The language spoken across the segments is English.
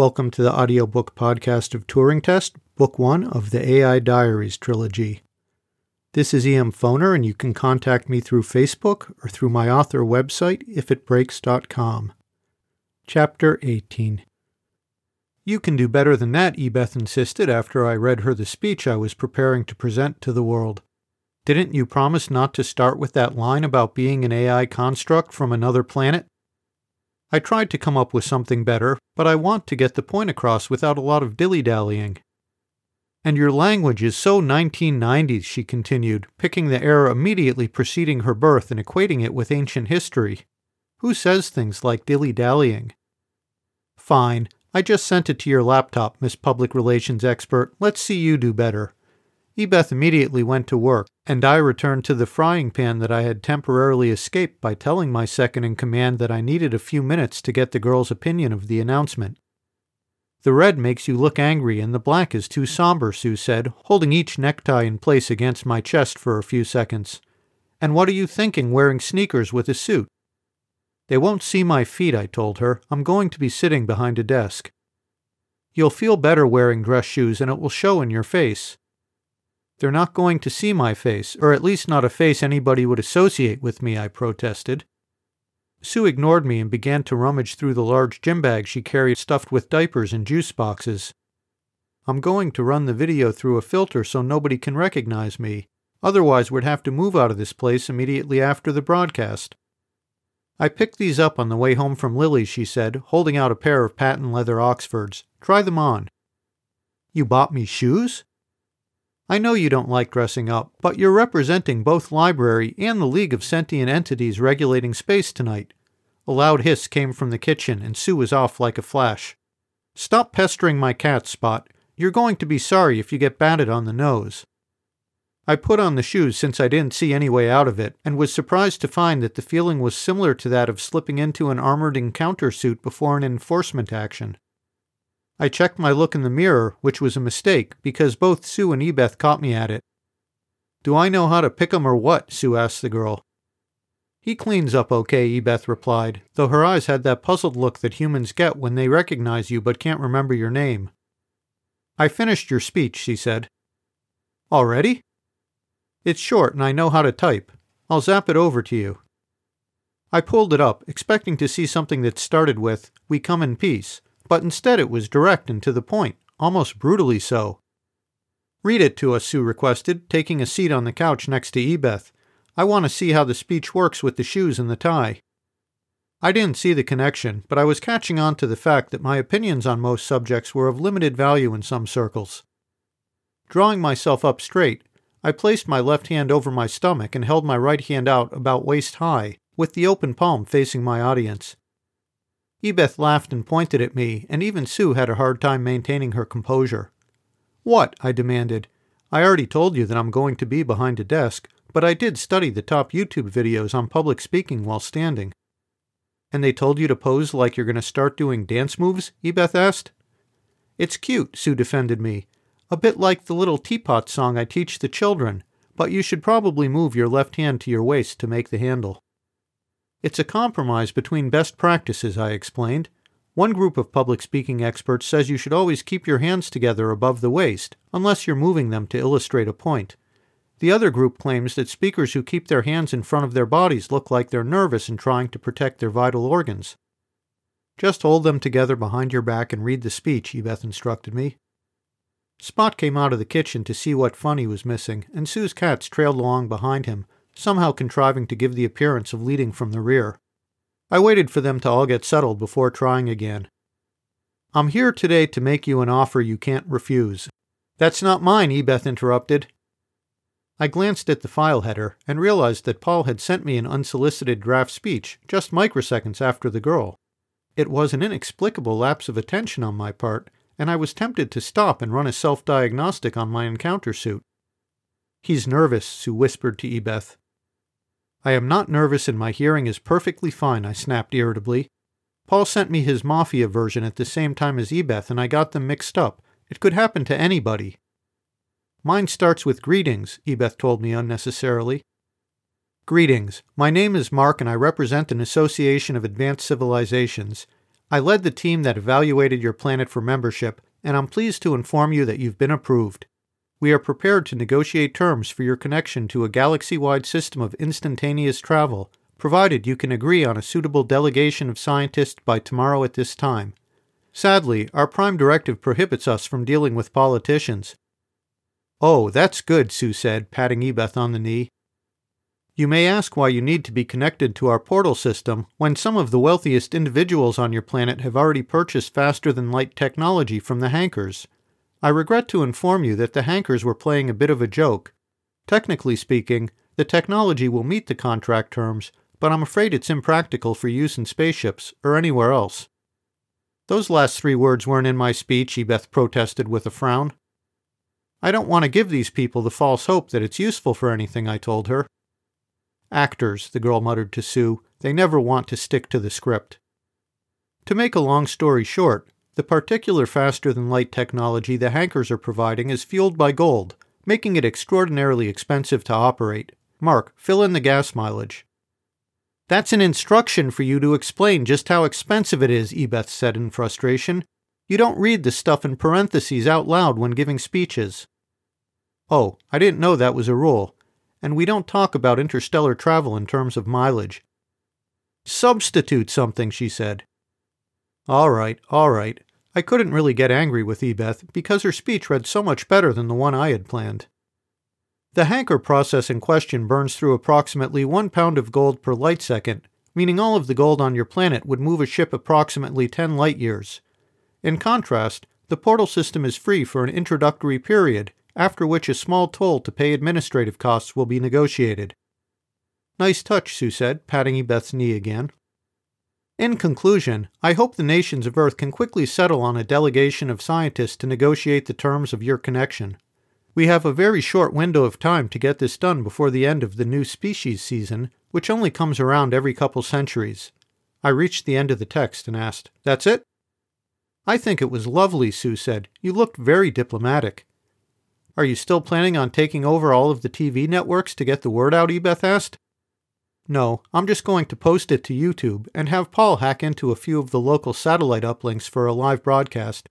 Welcome to the audiobook podcast of Turing Test, Book 1 of the AI Diaries trilogy. This is EM Foner, and you can contact me through Facebook or through my author website, ifitbreaks.com. Chapter 18 You can do better than that, Ebeth insisted after I read her the speech I was preparing to present to the world. Didn't you promise not to start with that line about being an AI construct from another planet? I tried to come up with something better, but I want to get the point across without a lot of dilly dallying. And your language is so 1990s, she continued, picking the era immediately preceding her birth and equating it with ancient history. Who says things like dilly dallying? Fine, I just sent it to your laptop, Miss Public Relations Expert. Let's see you do better. Ebeth immediately went to work, and I returned to the frying pan that I had temporarily escaped by telling my second in command that I needed a few minutes to get the girl's opinion of the announcement. The red makes you look angry, and the black is too somber, Sue said, holding each necktie in place against my chest for a few seconds. And what are you thinking wearing sneakers with a suit? They won't see my feet, I told her. I'm going to be sitting behind a desk. You'll feel better wearing dress shoes, and it will show in your face. They're not going to see my face, or at least not a face anybody would associate with me, I protested. Sue ignored me and began to rummage through the large gym bag she carried stuffed with diapers and juice boxes. I'm going to run the video through a filter so nobody can recognize me. Otherwise, we'd have to move out of this place immediately after the broadcast. I picked these up on the way home from Lily's, she said, holding out a pair of patent leather Oxfords. Try them on. You bought me shoes? I know you don't like dressing up, but you're representing both library and the League of Sentient Entities regulating space tonight. A loud hiss came from the kitchen, and Sue was off like a flash. Stop pestering my cat, Spot. You're going to be sorry if you get batted on the nose. I put on the shoes since I didn't see any way out of it, and was surprised to find that the feeling was similar to that of slipping into an armored encounter suit before an enforcement action. I checked my look in the mirror, which was a mistake, because both Sue and Ebeth caught me at it. Do I know how to pick 'em or what? Sue asked the girl. He cleans up okay, Ebeth replied, though her eyes had that puzzled look that humans get when they recognize you but can't remember your name. I finished your speech, she said. Already? It's short and I know how to type. I'll zap it over to you. I pulled it up, expecting to see something that started with, We come in peace, but instead it was direct and to the point, almost brutally so. Read it to us, Sue requested, taking a seat on the couch next to Ebeth. I want to see how the speech works with the shoes and the tie. I didn't see the connection, but I was catching on to the fact that my opinions on most subjects were of limited value in some circles. Drawing myself up straight, I placed my left hand over my stomach and held my right hand out about waist high, with the open palm facing my audience. Ebeth laughed and pointed at me, and even Sue had a hard time maintaining her composure. What? I demanded. I already told you that I'm going to be behind a desk, but I did study the top YouTube videos on public speaking while standing. And they told you to pose like you're going to start doing dance moves? Ebeth asked. It's cute, Sue defended me. A bit like the little teapot song I teach the children, but you should probably move your left hand to your waist to make the handle. It's a compromise between best practices, I explained. One group of public speaking experts says you should always keep your hands together above the waist, unless you're moving them to illustrate a point. The other group claims that speakers who keep their hands in front of their bodies look like they're nervous and trying to protect their vital organs. Just hold them together behind your back and read the speech, Ebeth instructed me. Spot came out of the kitchen to see what fun he was missing, and Sue's cats trailed along behind him, somehow contriving to give the appearance of leading from the rear. I waited for them to all get settled before trying again. I'm here today to make you an offer you can't refuse. That's not mine, Ebeth interrupted. I glanced at the file header and realized that Paul had sent me an unsolicited draft speech just microseconds after the girl. It was an inexplicable lapse of attention on my part, and I was tempted to stop and run a self diagnostic on my encounter suit. He's nervous, Sue whispered to Ebeth. I am not nervous and my hearing is perfectly fine, I snapped irritably. Paul sent me his Mafia version at the same time as Ebeth, and I got them mixed up. It could happen to anybody. Mine starts with greetings, Ebeth told me unnecessarily. Greetings. My name is Mark, and I represent an association of advanced civilizations. I led the team that evaluated your planet for membership, and I'm pleased to inform you that you've been approved. We are prepared to negotiate terms for your connection to a galaxy wide system of instantaneous travel, provided you can agree on a suitable delegation of scientists by tomorrow at this time. Sadly, our prime directive prohibits us from dealing with politicians. Oh, that's good, Sue said, patting Ebeth on the knee. You may ask why you need to be connected to our portal system when some of the wealthiest individuals on your planet have already purchased faster than light technology from the Hankers. I regret to inform you that the Hankers were playing a bit of a joke. Technically speaking, the technology will meet the contract terms, but I'm afraid it's impractical for use in spaceships or anywhere else. Those last three words weren't in my speech, Ebeth protested with a frown. I don't want to give these people the false hope that it's useful for anything, I told her. Actors, the girl muttered to Sue. They never want to stick to the script. To make a long story short, the particular faster than light technology the Hankers are providing is fueled by gold, making it extraordinarily expensive to operate. Mark, fill in the gas mileage. That's an instruction for you to explain just how expensive it is, Ebeth said in frustration. You don't read the stuff in parentheses out loud when giving speeches. Oh, I didn't know that was a rule and we don't talk about interstellar travel in terms of mileage. Substitute something, she said. All right, all right. I couldn't really get angry with Ebeth because her speech read so much better than the one I had planned. The Hanker process in question burns through approximately one pound of gold per light second, meaning all of the gold on your planet would move a ship approximately 10 light years. In contrast, the portal system is free for an introductory period after which a small toll to pay administrative costs will be negotiated. Nice touch, Sue said, patting Ebeth's knee again. In conclusion, I hope the nations of Earth can quickly settle on a delegation of scientists to negotiate the terms of your connection. We have a very short window of time to get this done before the end of the new species season, which only comes around every couple centuries. I reached the end of the text and asked, That's it? I think it was lovely, Sue said. You looked very diplomatic. Are you still planning on taking over all of the TV networks to get the word out? Ebeth asked. No, I'm just going to post it to YouTube and have Paul hack into a few of the local satellite uplinks for a live broadcast.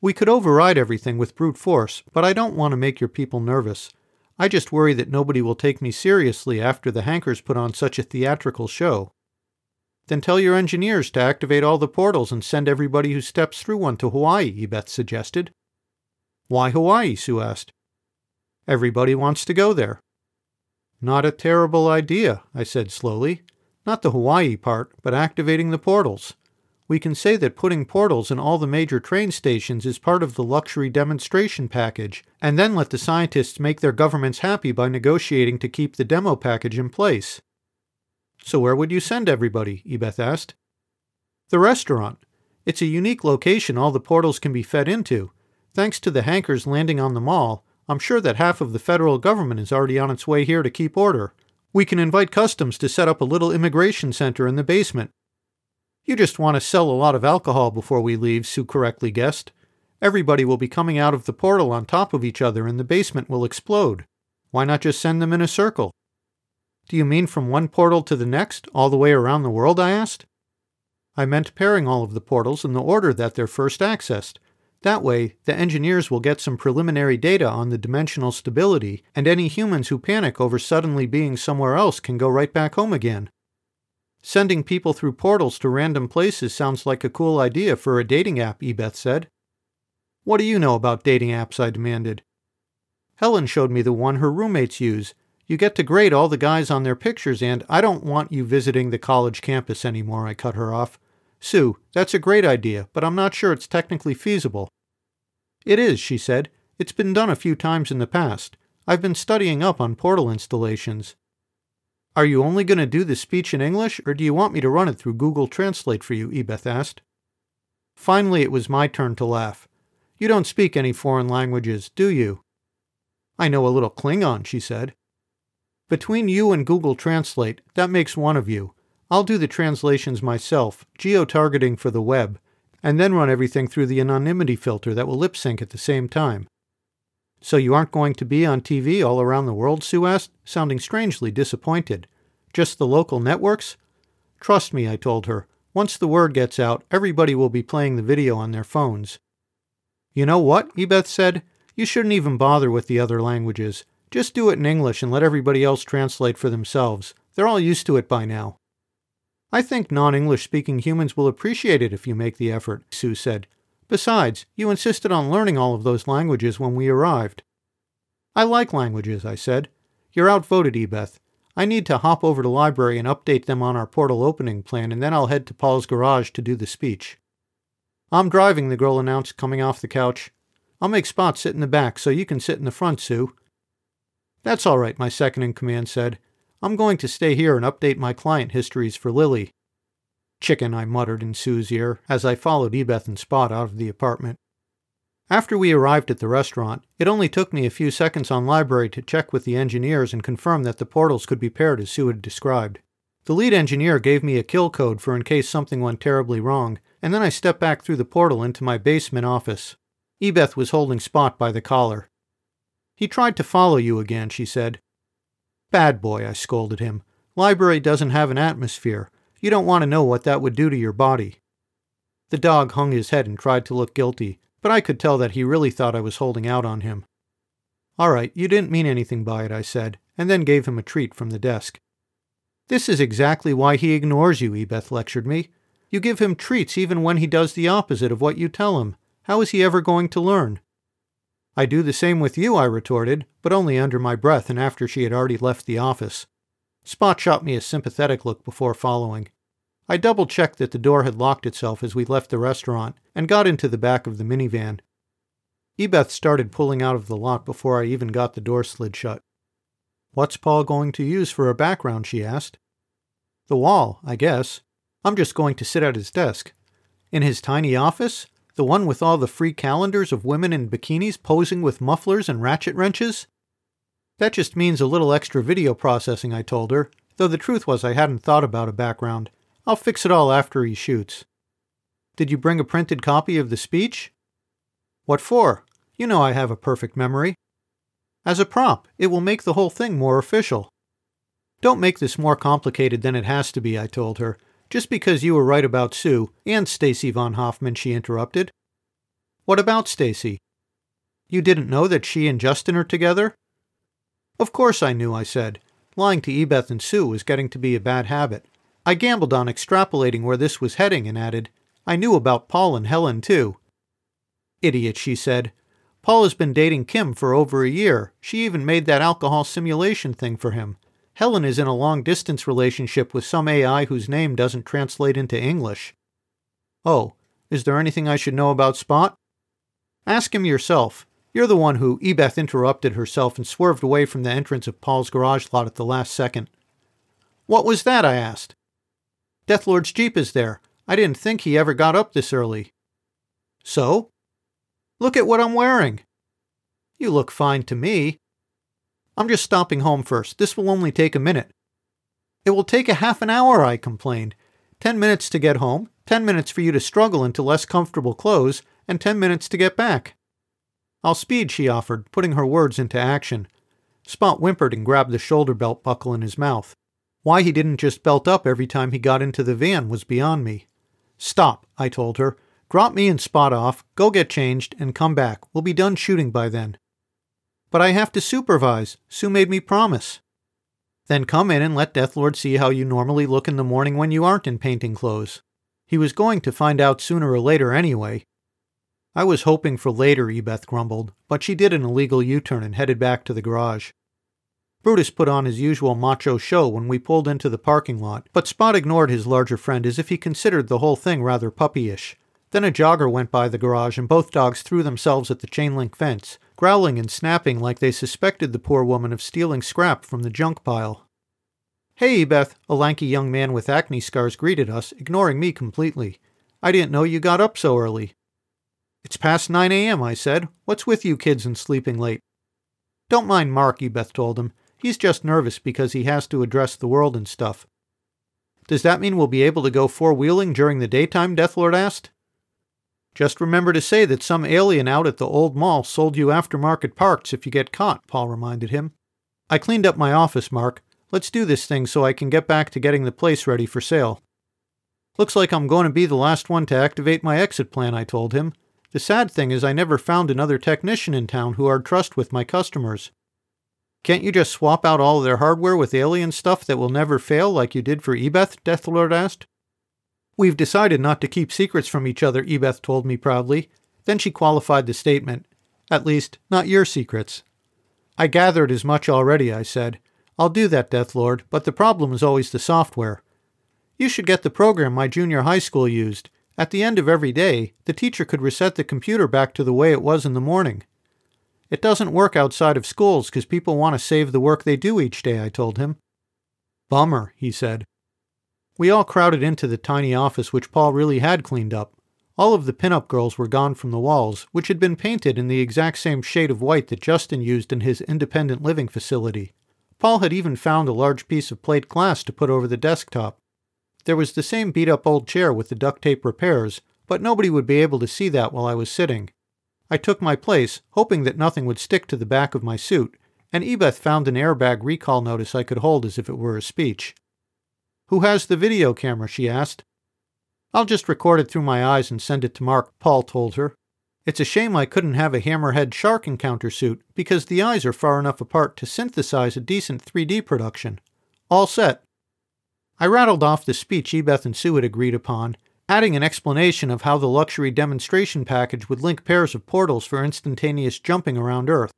We could override everything with brute force, but I don't want to make your people nervous. I just worry that nobody will take me seriously after the Hankers put on such a theatrical show. Then tell your engineers to activate all the portals and send everybody who steps through one to Hawaii, Ebeth suggested. Why Hawaii? Sue asked. Everybody wants to go there. Not a terrible idea, I said slowly. Not the Hawaii part, but activating the portals. We can say that putting portals in all the major train stations is part of the luxury demonstration package, and then let the scientists make their governments happy by negotiating to keep the demo package in place. So, where would you send everybody? Ebeth asked. The restaurant. It's a unique location all the portals can be fed into. Thanks to the Hankers landing on the mall, I'm sure that half of the federal government is already on its way here to keep order. We can invite customs to set up a little immigration center in the basement. You just want to sell a lot of alcohol before we leave, Sue correctly guessed. Everybody will be coming out of the portal on top of each other and the basement will explode. Why not just send them in a circle? Do you mean from one portal to the next, all the way around the world? I asked. I meant pairing all of the portals in the order that they're first accessed. That way, the engineers will get some preliminary data on the dimensional stability, and any humans who panic over suddenly being somewhere else can go right back home again. Sending people through portals to random places sounds like a cool idea for a dating app, Ebeth said. What do you know about dating apps? I demanded. Helen showed me the one her roommates use. You get to grade all the guys on their pictures, and I don't want you visiting the college campus anymore, I cut her off. Sue, that's a great idea, but I'm not sure it's technically feasible. It is, she said. It's been done a few times in the past. I've been studying up on portal installations. Are you only going to do the speech in English, or do you want me to run it through Google Translate for you? Ebeth asked. Finally, it was my turn to laugh. You don't speak any foreign languages, do you? I know a little Klingon, she said. Between you and Google Translate, that makes one of you. I'll do the translations myself, geo-targeting for the web, and then run everything through the anonymity filter that will lip sync at the same time. So you aren't going to be on TV all around the world? Sue asked, sounding strangely disappointed. Just the local networks? Trust me, I told her. Once the word gets out, everybody will be playing the video on their phones. You know what? Ebeth said. You shouldn't even bother with the other languages. Just do it in English and let everybody else translate for themselves. They're all used to it by now. I think non English speaking humans will appreciate it if you make the effort, Sue said. Besides, you insisted on learning all of those languages when we arrived. I like languages, I said. You're outvoted, Ebeth. I need to hop over to library and update them on our portal opening plan, and then I'll head to Paul's garage to do the speech. I'm driving, the girl announced, coming off the couch. I'll make Spot sit in the back so you can sit in the front, Sue. That's all right, my second in command said. I'm going to stay here and update my client histories for Lily. Chicken, I muttered in Sue's ear as I followed Ebeth and Spot out of the apartment. After we arrived at the restaurant, it only took me a few seconds on library to check with the engineers and confirm that the portals could be paired as Sue had described. The lead engineer gave me a kill code for in case something went terribly wrong, and then I stepped back through the portal into my basement office. Ebeth was holding Spot by the collar. He tried to follow you again, she said. Bad boy, I scolded him. Library doesn't have an atmosphere. You don't want to know what that would do to your body. The dog hung his head and tried to look guilty, but I could tell that he really thought I was holding out on him. All right, you didn't mean anything by it, I said, and then gave him a treat from the desk. This is exactly why he ignores you, Ebeth lectured me. You give him treats even when he does the opposite of what you tell him. How is he ever going to learn? I do the same with you, I retorted, but only under my breath and after she had already left the office. Spot shot me a sympathetic look before following. I double checked that the door had locked itself as we left the restaurant and got into the back of the minivan. Ebeth started pulling out of the lot before I even got the door slid shut. What's Paul going to use for a background? she asked. The wall, I guess. I'm just going to sit at his desk. In his tiny office? The one with all the free calendars of women in bikinis posing with mufflers and ratchet wrenches? That just means a little extra video processing, I told her, though the truth was I hadn't thought about a background. I'll fix it all after he shoots. Did you bring a printed copy of the speech? What for? You know I have a perfect memory. As a prop, it will make the whole thing more official. Don't make this more complicated than it has to be, I told her. Just because you were right about Sue and Stacy von Hoffman, she interrupted. What about Stacy? You didn't know that she and Justin are together? Of course I knew, I said. Lying to Ebeth and Sue was getting to be a bad habit. I gambled on extrapolating where this was heading and added, I knew about Paul and Helen, too. Idiot, she said. Paul has been dating Kim for over a year. She even made that alcohol simulation thing for him. Helen is in a long distance relationship with some AI whose name doesn't translate into English. Oh, is there anything I should know about Spot? Ask him yourself. You're the one who Ebeth interrupted herself and swerved away from the entrance of Paul's garage lot at the last second. What was that? I asked. Deathlord's Jeep is there. I didn't think he ever got up this early. So? Look at what I'm wearing. You look fine to me. I'm just stopping home first. This will only take a minute. It will take a half an hour, I complained. Ten minutes to get home, ten minutes for you to struggle into less comfortable clothes, and ten minutes to get back. I'll speed, she offered, putting her words into action. Spot whimpered and grabbed the shoulder belt buckle in his mouth. Why he didn't just belt up every time he got into the van was beyond me. Stop, I told her. Drop me and Spot off, go get changed, and come back. We'll be done shooting by then. But I have to supervise. Sue made me promise. Then come in and let Deathlord see how you normally look in the morning when you aren't in painting clothes. He was going to find out sooner or later anyway. I was hoping for later, Ebeth grumbled, but she did an illegal U turn and headed back to the garage. Brutus put on his usual macho show when we pulled into the parking lot, but Spot ignored his larger friend as if he considered the whole thing rather puppyish. Then a jogger went by the garage and both dogs threw themselves at the chain link fence, growling and snapping like they suspected the poor woman of stealing scrap from the junk pile. Hey, Beth, a lanky young man with acne scars greeted us, ignoring me completely. I didn't know you got up so early. It's past 9 a.m., I said. What's with you kids and sleeping late? Don't mind Mark, Beth told him. He's just nervous because he has to address the world and stuff. Does that mean we'll be able to go four wheeling during the daytime? Deathlord asked. Just remember to say that some alien out at the old mall sold you aftermarket parts if you get caught, Paul reminded him. I cleaned up my office, Mark. Let's do this thing so I can get back to getting the place ready for sale. Looks like I'm going to be the last one to activate my exit plan, I told him. The sad thing is, I never found another technician in town who I'd trust with my customers. Can't you just swap out all their hardware with alien stuff that will never fail like you did for Ebeth? Deathlord asked. We've decided not to keep secrets from each other, Ebeth told me proudly. Then she qualified the statement. At least, not your secrets. I gathered as much already, I said. I'll do that, Deathlord, but the problem is always the software. You should get the program my junior high school used. At the end of every day, the teacher could reset the computer back to the way it was in the morning. It doesn't work outside of schools because people want to save the work they do each day, I told him. Bummer, he said. We all crowded into the tiny office which Paul really had cleaned up. All of the pin-up girls were gone from the walls, which had been painted in the exact same shade of white that Justin used in his independent living facility. Paul had even found a large piece of plate glass to put over the desktop. There was the same beat up old chair with the duct tape repairs, but nobody would be able to see that while I was sitting. I took my place, hoping that nothing would stick to the back of my suit, and Ebeth found an airbag recall notice I could hold as if it were a speech. Who has the video camera? she asked. I'll just record it through my eyes and send it to Mark, Paul told her. It's a shame I couldn't have a hammerhead shark encounter suit, because the eyes are far enough apart to synthesize a decent 3D production. All set. I rattled off the speech Ebeth and Sue had agreed upon, adding an explanation of how the luxury demonstration package would link pairs of portals for instantaneous jumping around Earth.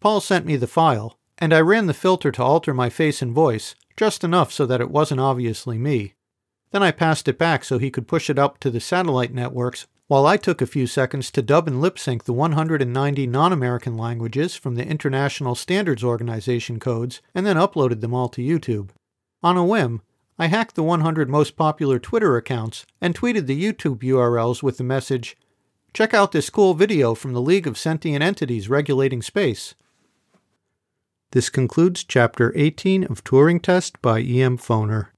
Paul sent me the file, and I ran the filter to alter my face and voice, just enough so that it wasn't obviously me. Then I passed it back so he could push it up to the satellite networks, while I took a few seconds to dub and lip sync the 190 non American languages from the International Standards Organization codes and then uploaded them all to YouTube. On a whim, I hacked the 100 most popular Twitter accounts and tweeted the YouTube URLs with the message Check out this cool video from the League of Sentient Entities Regulating Space. This concludes Chapter 18 of Turing Test by E.M. Foner.